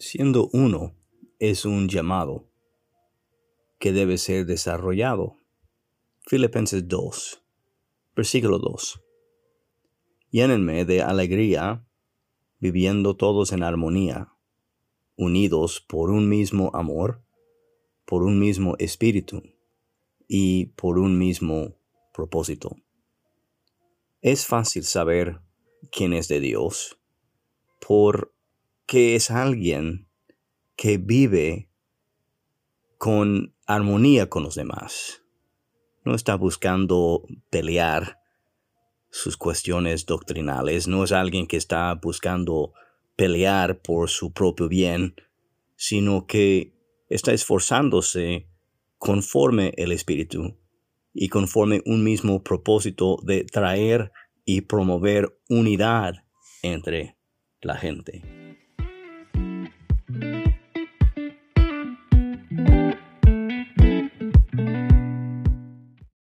Siendo uno es un llamado que debe ser desarrollado. Filipenses 2, versículo 2. Llénenme de alegría, viviendo todos en armonía, unidos por un mismo amor, por un mismo espíritu y por un mismo propósito. Es fácil saber quién es de Dios porque es alguien que vive con armonía con los demás. No está buscando pelear sus cuestiones doctrinales, no es alguien que está buscando pelear por su propio bien, sino que está esforzándose conforme el Espíritu y conforme un mismo propósito de traer y promover unidad entre la gente.